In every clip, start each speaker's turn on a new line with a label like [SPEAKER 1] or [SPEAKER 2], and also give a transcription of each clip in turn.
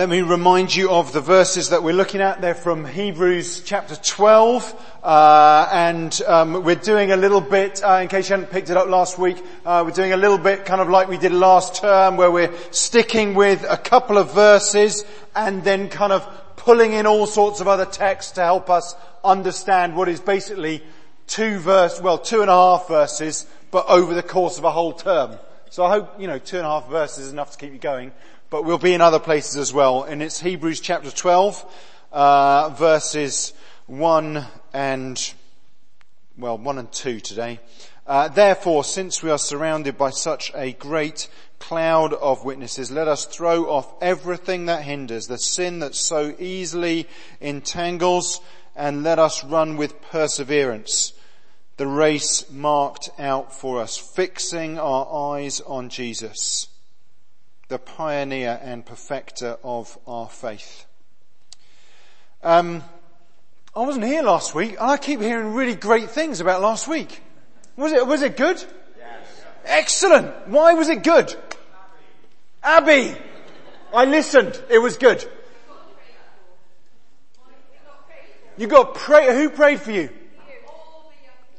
[SPEAKER 1] let me remind you of the verses that we're looking at. They're from Hebrews chapter 12, uh, and um, we're doing a little bit. Uh, in case you hadn't picked it up last week, uh, we're doing a little bit, kind of like we did last term, where we're sticking with a couple of verses and then kind of pulling in all sorts of other texts to help us understand what is basically two verse, well, two and a half verses, but over the course of a whole term. So I hope, you know, two and a half verses is enough to keep you going but we'll be in other places as well. And it's Hebrews chapter 12, uh, verses 1 and, well, 1 and 2 today. Uh, therefore, since we are surrounded by such a great cloud of witnesses, let us throw off everything that hinders, the sin that so easily entangles, and let us run with perseverance the race marked out for us, fixing our eyes on Jesus the pioneer and perfecter of our faith. Um, I wasn't here last week, and I keep hearing really great things about last week. Was it was it good? Yes. Excellent. Why was it good? Abby. Abby. I listened. It was good. You got pray. Who prayed for you?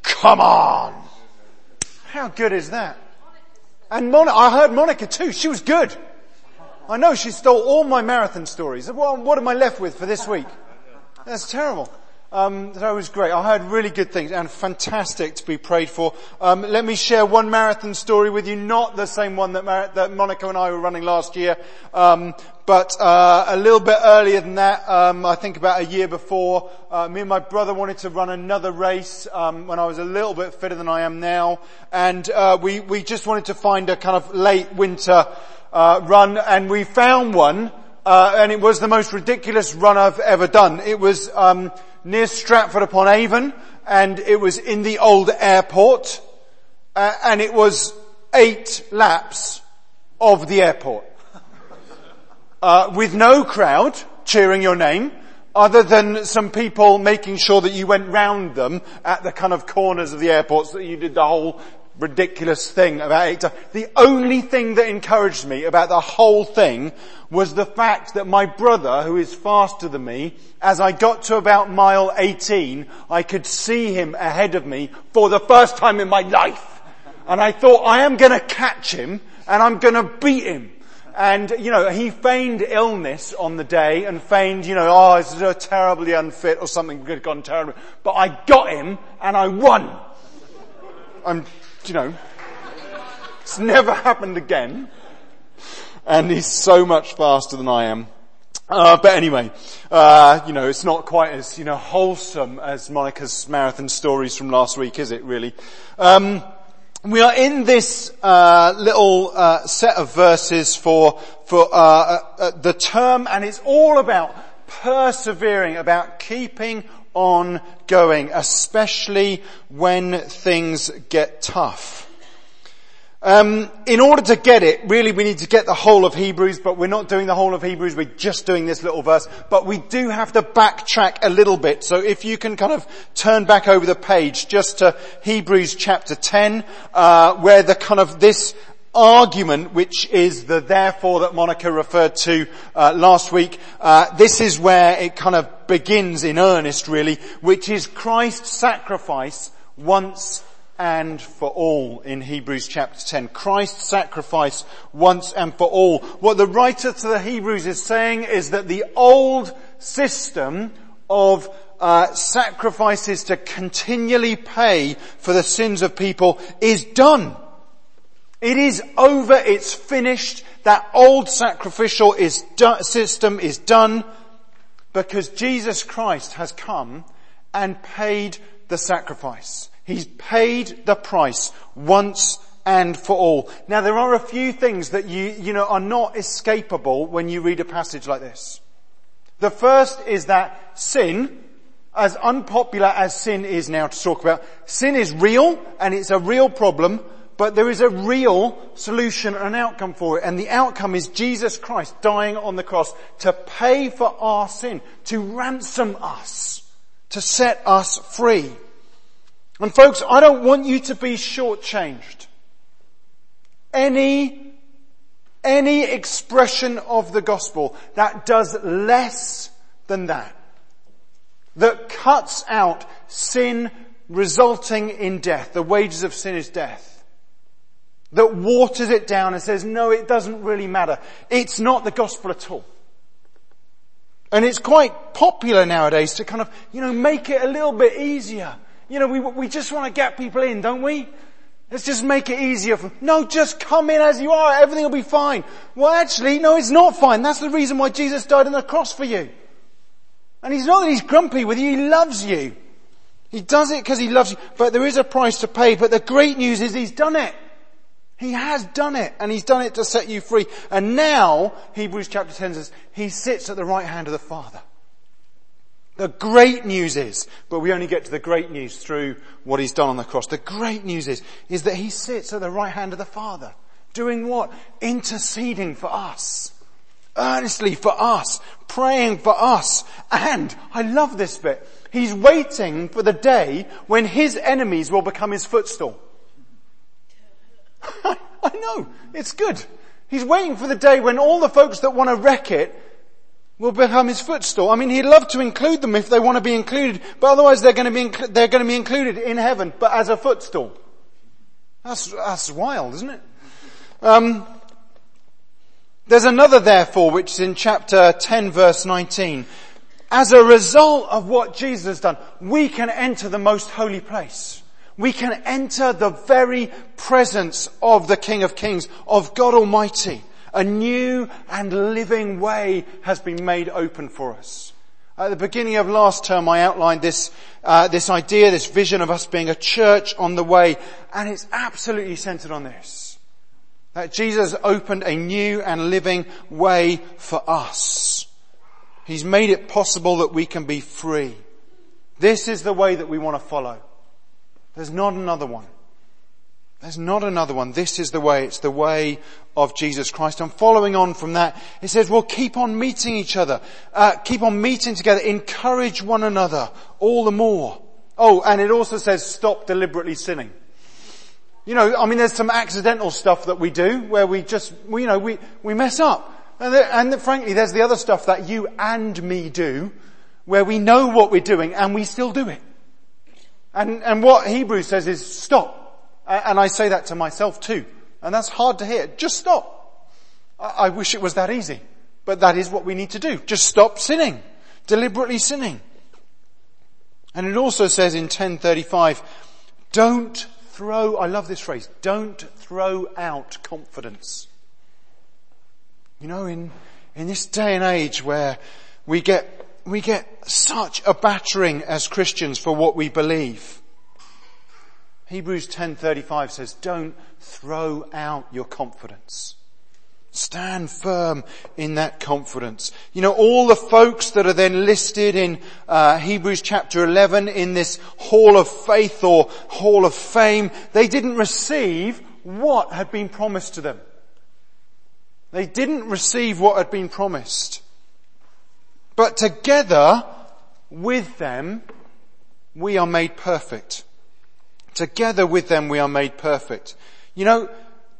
[SPEAKER 1] Come on. How good is that? And Monica, I heard Monica too. She was good. I know she stole all my marathon stories. What, what am I left with for this week? That's terrible. Um, that was great. I heard really good things and fantastic to be prayed for. Um, let me share one marathon story with you, not the same one that, Mar- that Monica and I were running last year, um, but uh, a little bit earlier than that. Um, I think about a year before. Uh, me and my brother wanted to run another race um, when I was a little bit fitter than I am now, and uh, we we just wanted to find a kind of late winter uh, run, and we found one. Uh, and it was the most ridiculous run I've ever done. It was um, near Stratford upon Avon, and it was in the old airport, uh, and it was eight laps of the airport. Uh, with no crowd cheering your name, other than some people making sure that you went round them at the kind of corners of the airports so that you did the whole ridiculous thing about times. The only thing that encouraged me about the whole thing was the fact that my brother, who is faster than me, as I got to about mile 18, I could see him ahead of me for the first time in my life. And I thought, I am gonna catch him and I'm gonna beat him. And, you know, he feigned illness on the day and feigned, you know, oh, he's terribly unfit or something had gone terribly. But I got him and I won. I'm you know, it's never happened again. And he's so much faster than I am. Uh, but anyway, uh, you know, it's not quite as, you know, wholesome as Monica's marathon stories from last week, is it really? Um, we are in this uh, little uh, set of verses for for uh, uh, the term, and it's all about persevering, about keeping on going, especially when things get tough. Um, in order to get it, really we need to get the whole of Hebrews, but we're not doing the whole of Hebrews, we're just doing this little verse. But we do have to backtrack a little bit. So if you can kind of turn back over the page just to Hebrews chapter 10, uh, where the kind of this argument, which is the therefore that Monica referred to uh, last week, uh, this is where it kind of begins in earnest, really, which is Christ's sacrifice once and for all in Hebrews chapter 10. Christ's sacrifice once and for all. What the writer to the Hebrews is saying is that the old system of uh, sacrifices to continually pay for the sins of people is done. It is over, it's finished, that old sacrificial is do- system is done because Jesus Christ has come and paid the sacrifice. He's paid the price once and for all. Now there are a few things that you, you know, are not escapable when you read a passage like this. The first is that sin, as unpopular as sin is now to talk about, sin is real and it's a real problem, but there is a real solution and an outcome for it. And the outcome is Jesus Christ dying on the cross to pay for our sin, to ransom us, to set us free. And folks, I don't want you to be shortchanged. Any any expression of the gospel that does less than that, that cuts out sin resulting in death, the wages of sin is death, that waters it down and says, no, it doesn't really matter. It's not the gospel at all. And it's quite popular nowadays to kind of, you know, make it a little bit easier. You know, we, we just want to get people in, don't we? Let's just make it easier for, them. no, just come in as you are, everything will be fine. Well actually, no, it's not fine. That's the reason why Jesus died on the cross for you. And he's not that he's grumpy with you, he loves you. He does it because he loves you, but there is a price to pay, but the great news is he's done it. He has done it, and he's done it to set you free. And now, Hebrews chapter 10 says, he sits at the right hand of the Father. The great news is, but we only get to the great news through what he's done on the cross. The great news is, is that he sits at the right hand of the Father. Doing what? Interceding for us. Earnestly for us. Praying for us. And, I love this bit, he's waiting for the day when his enemies will become his footstool. I know, it's good. He's waiting for the day when all the folks that want to wreck it will become his footstool. I mean, he'd love to include them if they want to be included, but otherwise they're going to be, inc- they're going to be included in heaven, but as a footstool. That's, that's wild, isn't it? Um, there's another therefore, which is in chapter 10 verse 19. As a result of what Jesus has done, we can enter the most holy place. We can enter the very presence of the King of Kings, of God Almighty. A new and living way has been made open for us. At the beginning of last term, I outlined this, uh, this idea, this vision of us being a church on the way, and it's absolutely centered on this. That Jesus opened a new and living way for us. He's made it possible that we can be free. This is the way that we want to follow. There's not another one. There's not another one. This is the way. It's the way of Jesus Christ. And following on from that, it says, well, keep on meeting each other. Uh, keep on meeting together. Encourage one another all the more. Oh, and it also says stop deliberately sinning. You know, I mean, there's some accidental stuff that we do where we just, you know, we, we mess up. And, there, and frankly, there's the other stuff that you and me do where we know what we're doing and we still do it. And, and what Hebrews says is stop. And I say that to myself too. And that's hard to hear. Just stop. I wish it was that easy. But that is what we need to do. Just stop sinning. Deliberately sinning. And it also says in 1035, don't throw, I love this phrase, don't throw out confidence. You know, in, in this day and age where we get, we get such a battering as Christians for what we believe. Hebrews 10:35 says, "Don't throw out your confidence. Stand firm in that confidence." You know, all the folks that are then listed in uh, Hebrews chapter 11 in this hall of faith or hall of fame, they didn't receive what had been promised to them. They didn't receive what had been promised. But together with them, we are made perfect. Together with them we are made perfect. You know,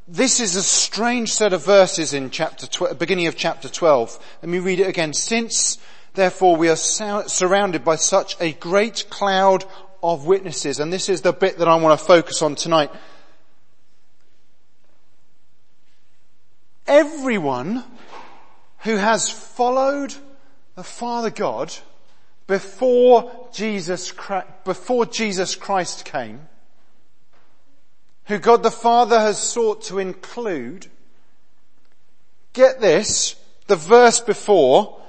[SPEAKER 1] this is a strange set of verses in chapter tw- beginning of chapter 12. Let me read it again. Since therefore we are surrounded by such a great cloud of witnesses, and this is the bit that I want to focus on tonight. Everyone who has followed the Father God before Jesus, before Jesus Christ came, who God the Father has sought to include, get this, the verse before,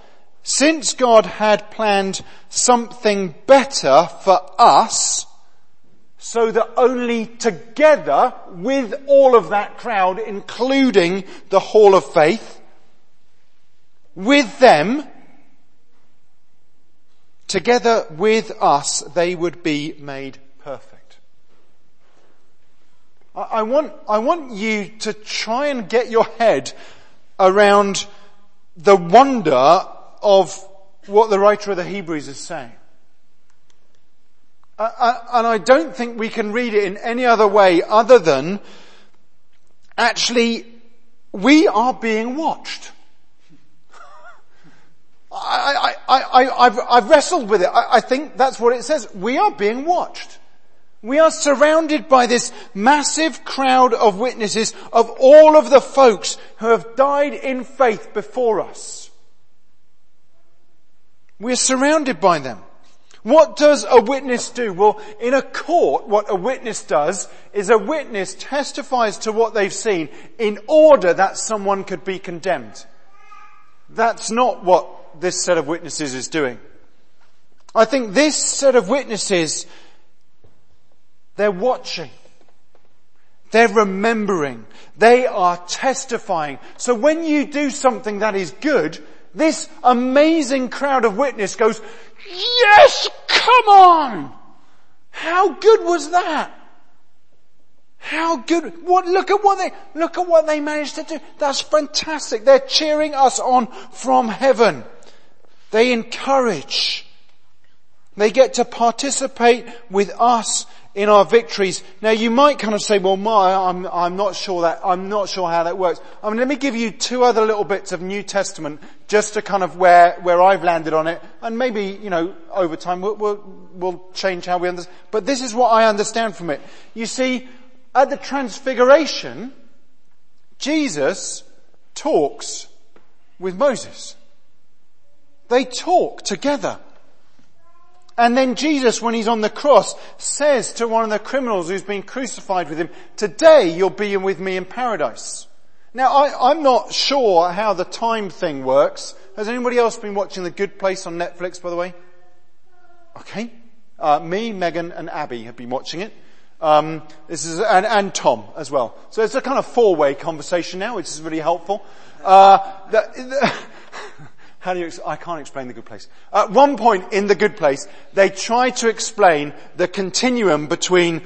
[SPEAKER 1] since God had planned something better for us, so that only together with all of that crowd, including the hall of faith, with them, together with us, they would be made perfect. I want, I want you to try and get your head around the wonder of what the writer of the Hebrews is saying. Uh, uh, and I don't think we can read it in any other way other than actually we are being watched. I, I, I, have I've wrestled with it. I, I think that's what it says. We are being watched. We are surrounded by this massive crowd of witnesses of all of the folks who have died in faith before us. We're surrounded by them. What does a witness do? Well, in a court, what a witness does is a witness testifies to what they've seen in order that someone could be condemned. That's not what this set of witnesses is doing. I think this set of witnesses, they're watching. They're remembering. They are testifying. So when you do something that is good, this amazing crowd of witness goes, yes, come on! How good was that? How good, what, look at what they, look at what they managed to do. That's fantastic. They're cheering us on from heaven. They encourage. They get to participate with us in our victories. Now you might kind of say, well, my, I'm, I'm not sure that, I'm not sure how that works. I mean, let me give you two other little bits of New Testament just to kind of where, where I've landed on it. And maybe, you know, over time we'll, we'll, we'll change how we understand. But this is what I understand from it. You see, at the transfiguration, Jesus talks with Moses. They talk together. And then Jesus, when he's on the cross, says to one of the criminals who's been crucified with him, today you'll be with me in paradise. Now I, am not sure how the time thing works. Has anybody else been watching The Good Place on Netflix, by the way? Okay. Uh, me, Megan and Abby have been watching it. Um, this is, and, and, Tom as well. So it's a kind of four-way conversation now, which is really helpful. Uh, How do you, I can't explain the good place. At one point in the good place, they try to explain the continuum between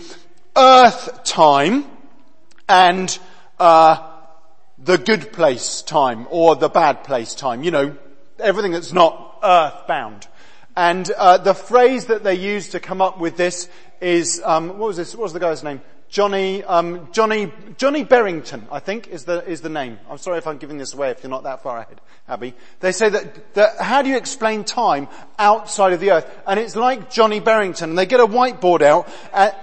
[SPEAKER 1] earth time and, uh, the good place time or the bad place time. You know, everything that's not earth bound. And, uh, the phrase that they use to come up with this is, um, what was this, what was the guy's name? Johnny, um, Johnny, Johnny Berrington, I think, is the, is the name. I'm sorry if I'm giving this away if you're not that far ahead, Abby. They say that, that how do you explain time outside of the earth? And it's like Johnny Berrington. And they get a whiteboard out at,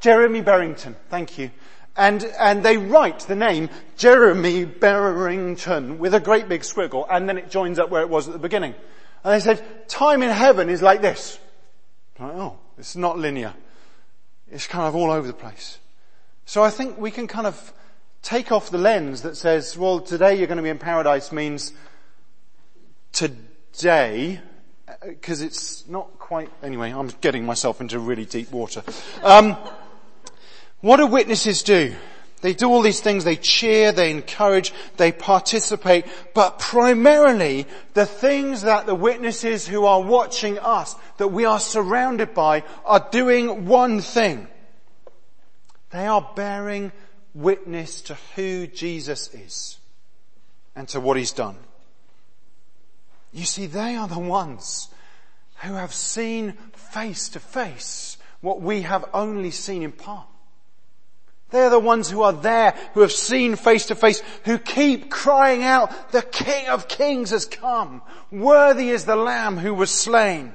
[SPEAKER 1] Jeremy Berrington, thank you. And, and they write the name Jeremy Berrington with a great big squiggle and then it joins up where it was at the beginning. And they said, time in heaven is like this. Like, oh, it's not linear. It's kind of all over the place. So I think we can kind of take off the lens that says, well, today you're going to be in paradise means today, because it's not quite, anyway, I'm getting myself into really deep water. Um, what do witnesses do? They do all these things, they cheer, they encourage, they participate, but primarily the things that the witnesses who are watching us, that we are surrounded by, are doing one thing. They are bearing witness to who Jesus is and to what he's done. You see, they are the ones who have seen face to face what we have only seen in part. They're the ones who are there, who have seen face to face, who keep crying out, the King of Kings has come. Worthy is the Lamb who was slain.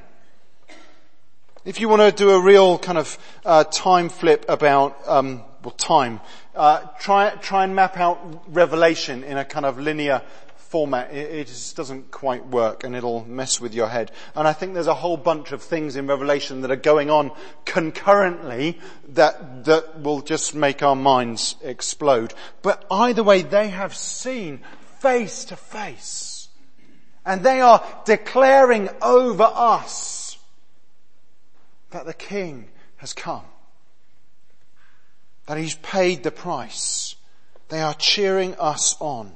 [SPEAKER 1] If you want to do a real kind of uh, time flip about, um, well, time, uh, try try and map out Revelation in a kind of linear format, it, just doesn't quite work and it'll mess with your head. And I think there's a whole bunch of things in Revelation that are going on concurrently that, that will just make our minds explode. But either way, they have seen face to face. And they are declaring over us that the King has come. That He's paid the price. They are cheering us on.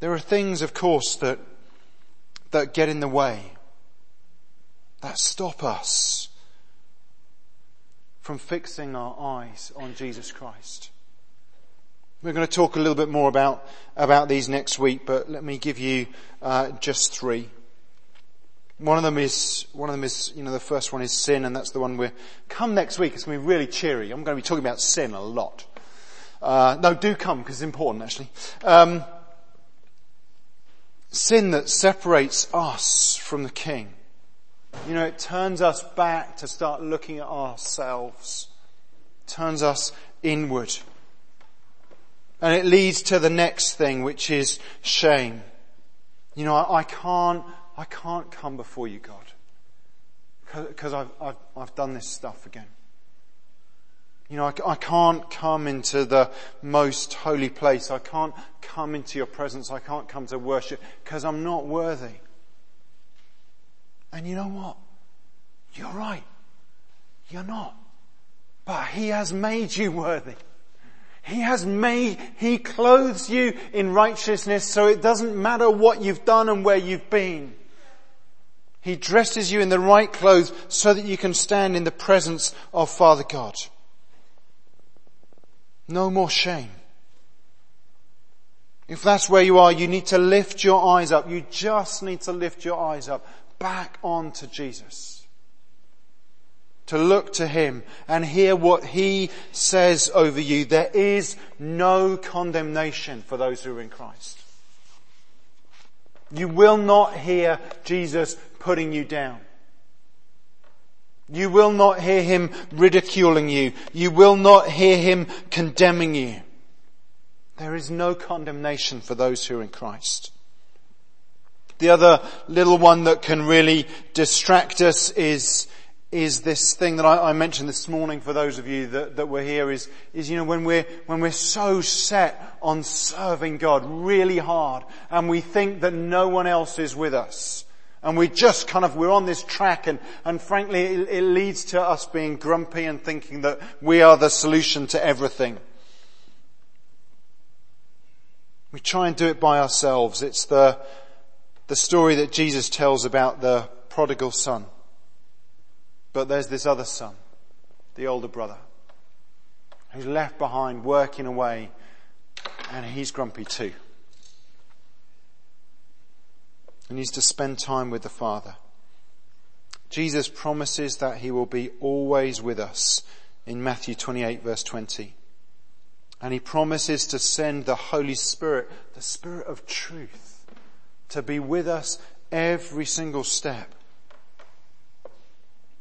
[SPEAKER 1] There are things, of course, that, that get in the way, that stop us from fixing our eyes on Jesus Christ. We're going to talk a little bit more about, about these next week, but let me give you uh, just three. One of them is, one of them is, you know, the first one is sin, and that's the one we're, come next week, it's going to be really cheery. I'm going to be talking about sin a lot. Uh, no, do come because it's important actually. Um, sin that separates us from the King. You know, it turns us back to start looking at ourselves. Turns us inward. And it leads to the next thing, which is shame. You know, I, I can't, I can't come before you, God. Because I've, I've, I've done this stuff again. You know, I, I, can't come into the most holy place. I can't come into your presence. I can't come to worship because I'm not worthy. And you know what? You're right. You're not. But He has made you worthy. He has made, He clothes you in righteousness so it doesn't matter what you've done and where you've been. He dresses you in the right clothes so that you can stand in the presence of Father God. No more shame. If that's where you are, you need to lift your eyes up. You just need to lift your eyes up back onto Jesus to look to Him and hear what He says over you. There is no condemnation for those who are in Christ. You will not hear Jesus putting you down. You will not hear Him ridiculing you. You will not hear Him condemning you. There is no condemnation for those who are in Christ. The other little one that can really distract us is is this thing that I, I, mentioned this morning for those of you that, that were here is, is, you know, when we're, when we're so set on serving God really hard and we think that no one else is with us and we just kind of, we're on this track and, and frankly it, it leads to us being grumpy and thinking that we are the solution to everything. We try and do it by ourselves. It's the, the story that Jesus tells about the prodigal son. But there's this other son, the older brother, who's left behind working away and he's grumpy too. He needs to spend time with the Father. Jesus promises that he will be always with us in Matthew 28 verse 20. And he promises to send the Holy Spirit, the Spirit of truth, to be with us every single step.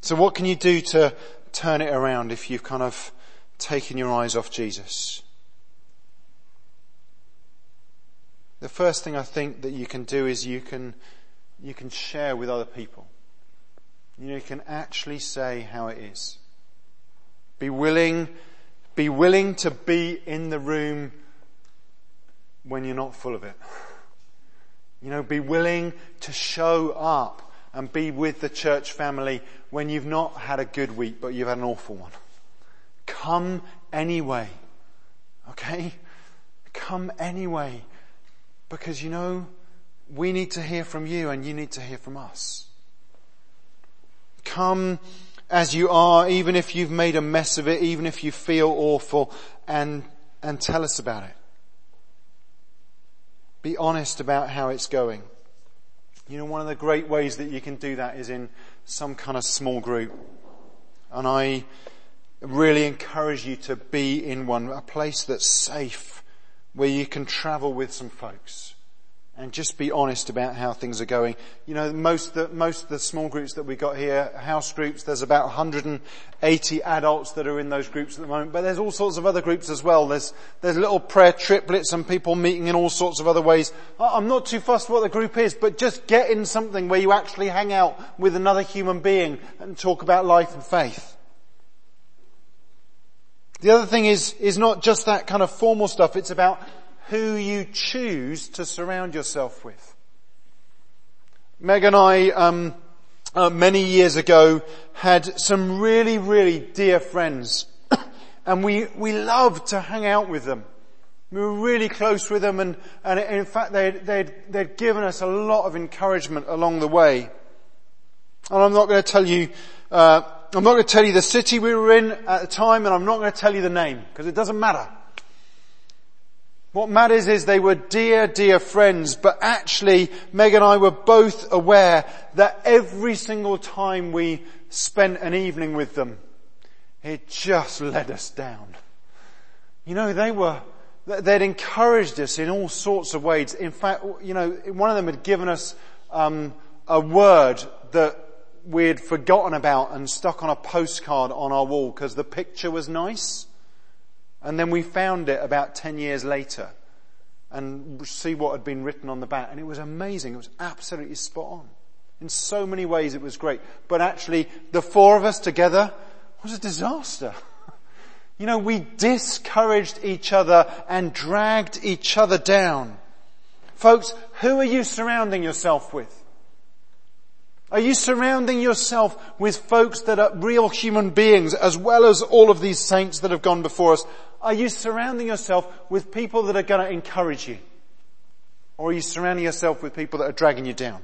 [SPEAKER 1] So what can you do to turn it around if you've kind of taken your eyes off Jesus? The first thing I think that you can do is you can, you can share with other people. You know, you can actually say how it is. Be willing, be willing to be in the room when you're not full of it. You know, be willing to show up and be with the church family when you've not had a good week, but you've had an awful one. Come anyway. Okay? Come anyway. Because you know, we need to hear from you and you need to hear from us. Come as you are, even if you've made a mess of it, even if you feel awful, and, and tell us about it. Be honest about how it's going. You know, one of the great ways that you can do that is in some kind of small group. And I really encourage you to be in one, a place that's safe, where you can travel with some folks and just be honest about how things are going. You know, most the, most of the small groups that we got here, house groups, there's about 180 adults that are in those groups at the moment, but there's all sorts of other groups as well. There's, there's little prayer triplets and people meeting in all sorts of other ways. I'm not too fussed what the group is, but just get in something where you actually hang out with another human being and talk about life and faith. The other thing is, is not just that kind of formal stuff, it's about who you choose to surround yourself with. Meg and I, um, uh, many years ago, had some really, really dear friends, and we we loved to hang out with them. We were really close with them, and and in fact, they'd they'd they'd given us a lot of encouragement along the way. And I'm not going to tell you. Uh, I'm not going to tell you the city we were in at the time, and I'm not going to tell you the name because it doesn't matter. What matters is they were dear, dear friends, but actually Meg and I were both aware that every single time we spent an evening with them, it just let us down. You know, they were, they'd encouraged us in all sorts of ways. In fact, you know, one of them had given us um, a word that we had forgotten about and stuck on a postcard on our wall because the picture was nice. And then we found it about 10 years later and see what had been written on the back. And it was amazing. It was absolutely spot on. In so many ways it was great. But actually, the four of us together was a disaster. You know, we discouraged each other and dragged each other down. Folks, who are you surrounding yourself with? Are you surrounding yourself with folks that are real human beings as well as all of these saints that have gone before us? Are you surrounding yourself with people that are going to encourage you? Or are you surrounding yourself with people that are dragging you down?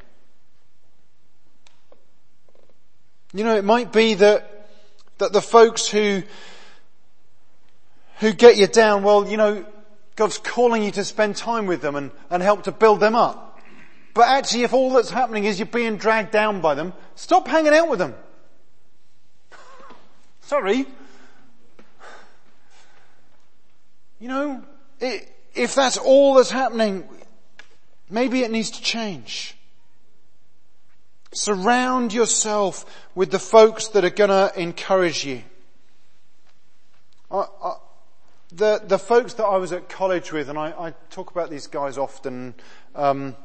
[SPEAKER 1] You know, it might be that, that the folks who, who get you down, well, you know, God's calling you to spend time with them and, and help to build them up. But actually, if all that's happening is you're being dragged down by them, stop hanging out with them. Sorry. You know, it, if that's all that's happening, maybe it needs to change. Surround yourself with the folks that are gonna encourage you. I, I, the, the folks that I was at college with, and I, I talk about these guys often, um,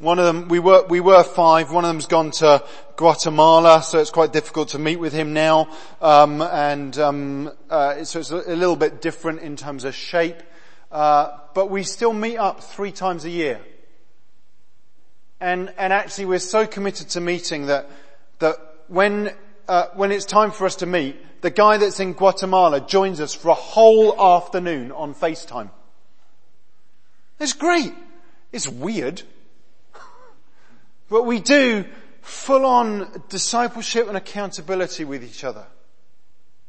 [SPEAKER 1] one of them, we were, we were five. One of them's gone to Guatemala, so it's quite difficult to meet with him now. Um, and um, uh, so it's a, little bit different in terms of shape. Uh, but we still meet up three times a year. And, and actually we're so committed to meeting that, that when, uh, when it's time for us to meet, the guy that's in Guatemala joins us for a whole afternoon on FaceTime. It's great. It's weird. But we do full on discipleship and accountability with each other.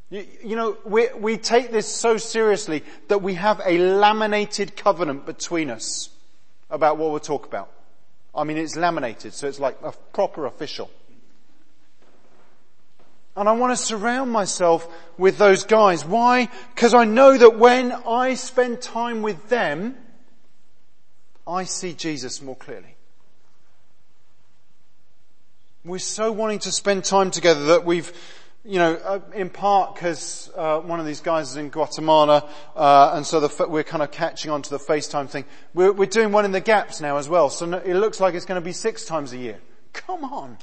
[SPEAKER 1] You, you, know, we, we take this so seriously that we have a laminated covenant between us about what we'll talk about. I mean, it's laminated, so it's like a proper official. And I want to surround myself with those guys. Why? Because I know that when I spend time with them, I see Jesus more clearly. We're so wanting to spend time together that we've you know, uh, in part because uh, one of these guys is in Guatemala, uh, and so the, we're kind of catching on to the FaceTime thing. We're, we're doing one in the gaps now as well, so it looks like it's going to be six times a year. Come on.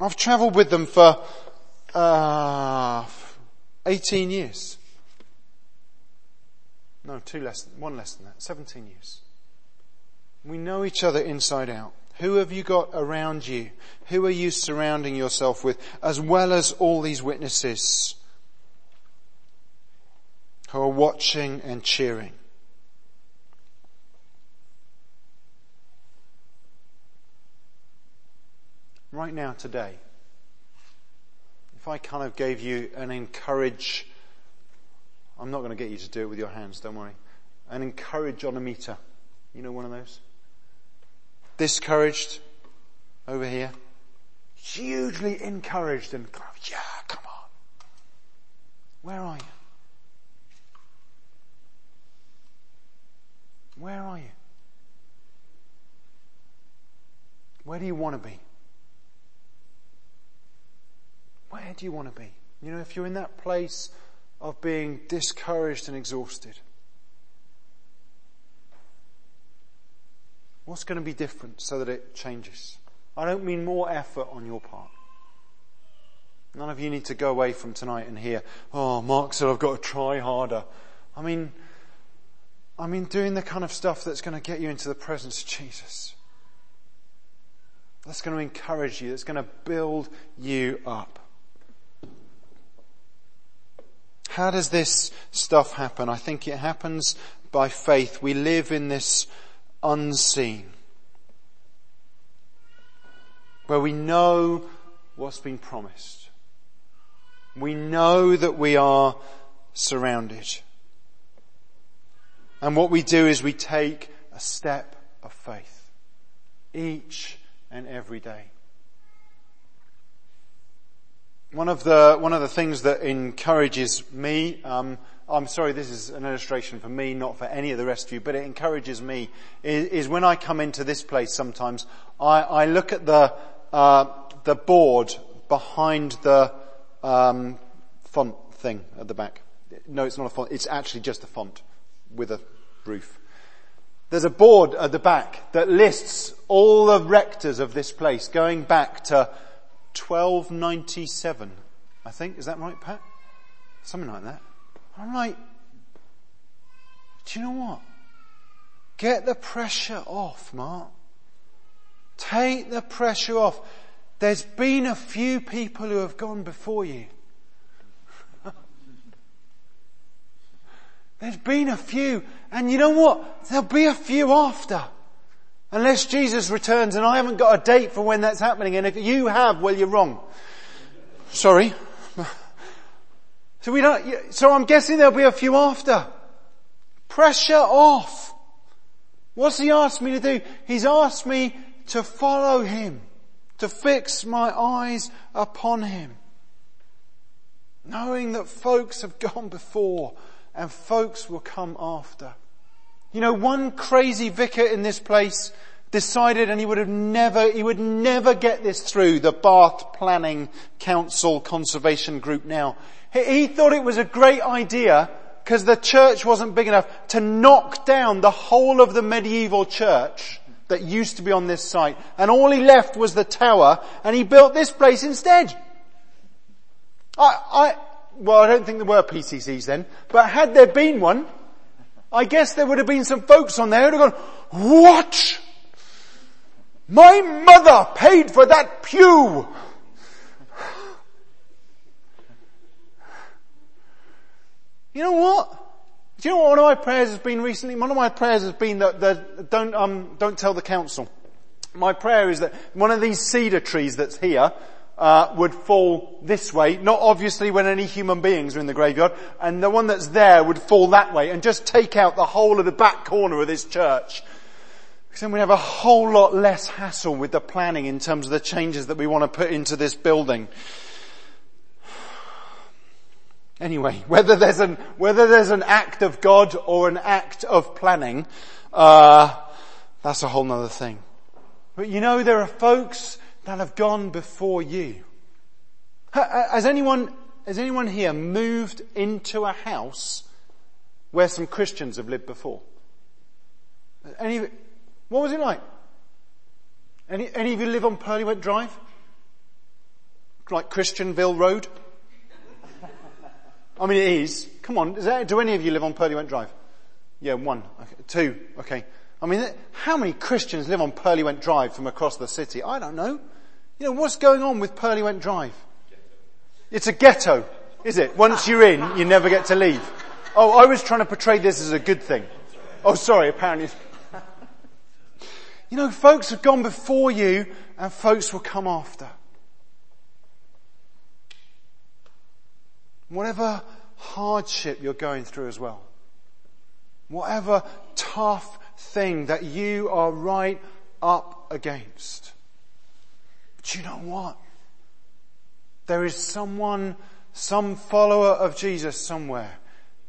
[SPEAKER 1] I've travelled with them for uh, 18 years. No, two less, one less than that, 17 years. We know each other inside out. Who have you got around you? Who are you surrounding yourself with? As well as all these witnesses who are watching and cheering. Right now, today, if I kind of gave you an encourage, I'm not going to get you to do it with your hands, don't worry. An encourage on a meter. You know one of those? Discouraged over here, hugely encouraged and yeah, come on. Where are you? Where are you? Where do you want to be? Where do you want to be? You know, if you're in that place of being discouraged and exhausted, What's going to be different so that it changes? I don't mean more effort on your part. None of you need to go away from tonight and hear, oh, Mark said I've got to try harder. I mean, I mean doing the kind of stuff that's going to get you into the presence of Jesus. That's going to encourage you. That's going to build you up. How does this stuff happen? I think it happens by faith. We live in this unseen. Where we know what's been promised. We know that we are surrounded. And what we do is we take a step of faith. Each and every day. one of the one of the things that encourages me. Um, I'm sorry, this is an illustration for me, not for any of the rest of you, but it encourages me. Is, is when I come into this place, sometimes I, I look at the uh, the board behind the um, font thing at the back. No, it's not a font. It's actually just a font with a roof. There's a board at the back that lists all the rectors of this place going back to 1297, I think. Is that right, Pat? Something like that. I'm like, do you know what? Get the pressure off, Mark. Take the pressure off. There's been a few people who have gone before you. There's been a few, and you know what? There'll be a few after. Unless Jesus returns, and I haven't got a date for when that's happening, and if you have, well, you're wrong. Sorry. So we don't, so I'm guessing there'll be a few after. Pressure off. What's he asked me to do? He's asked me to follow him, to fix my eyes upon him. Knowing that folks have gone before and folks will come after. You know, one crazy vicar in this place decided and he would have never, he would never get this through the Bath Planning Council Conservation Group now. He, thought it was a great idea because the church wasn't big enough to knock down the whole of the medieval church that used to be on this site and all he left was the tower and he built this place instead. I, I, well I don't think there were PCCs then, but had there been one, I guess there would have been some folks on there who'd have gone, what? My mother paid for that pew! You know what? Do you know what one of my prayers has been recently? One of my prayers has been that, that don't, um, don't tell the council. My prayer is that one of these cedar trees that's here, uh, would fall this way, not obviously when any human beings are in the graveyard, and the one that's there would fall that way and just take out the whole of the back corner of this church. Because then we have a whole lot less hassle with the planning in terms of the changes that we want to put into this building. Anyway, whether there's an, whether there's an act of God or an act of planning, uh, that's a whole other thing. But you know, there are folks that have gone before you. Has anyone, has anyone here moved into a house where some Christians have lived before? Any, what was it like? Any, any of you live on Purley Drive? Like Christianville Road? I mean, it is. Come on, that, do any of you live on Purley Drive? Yeah, one. Okay. Two. Okay. I mean, how many Christians live on Purley Drive from across the city? I don't know. You know, what's going on with Purlewent Drive? It's a ghetto, is it? Once you're in, you never get to leave. Oh, I was trying to portray this as a good thing. Oh, sorry, apparently. You know, folks have gone before you and folks will come after. Whatever hardship you're going through as well. Whatever tough thing that you are right up against. But you know what? There is someone, some follower of Jesus somewhere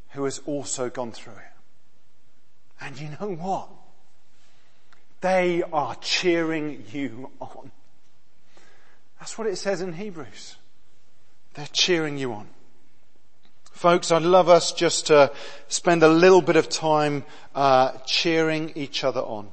[SPEAKER 1] who has also gone through it. And you know what? They are cheering you on. That's what it says in Hebrews. They're cheering you on. Folks, I'd love us just to spend a little bit of time uh, cheering each other on.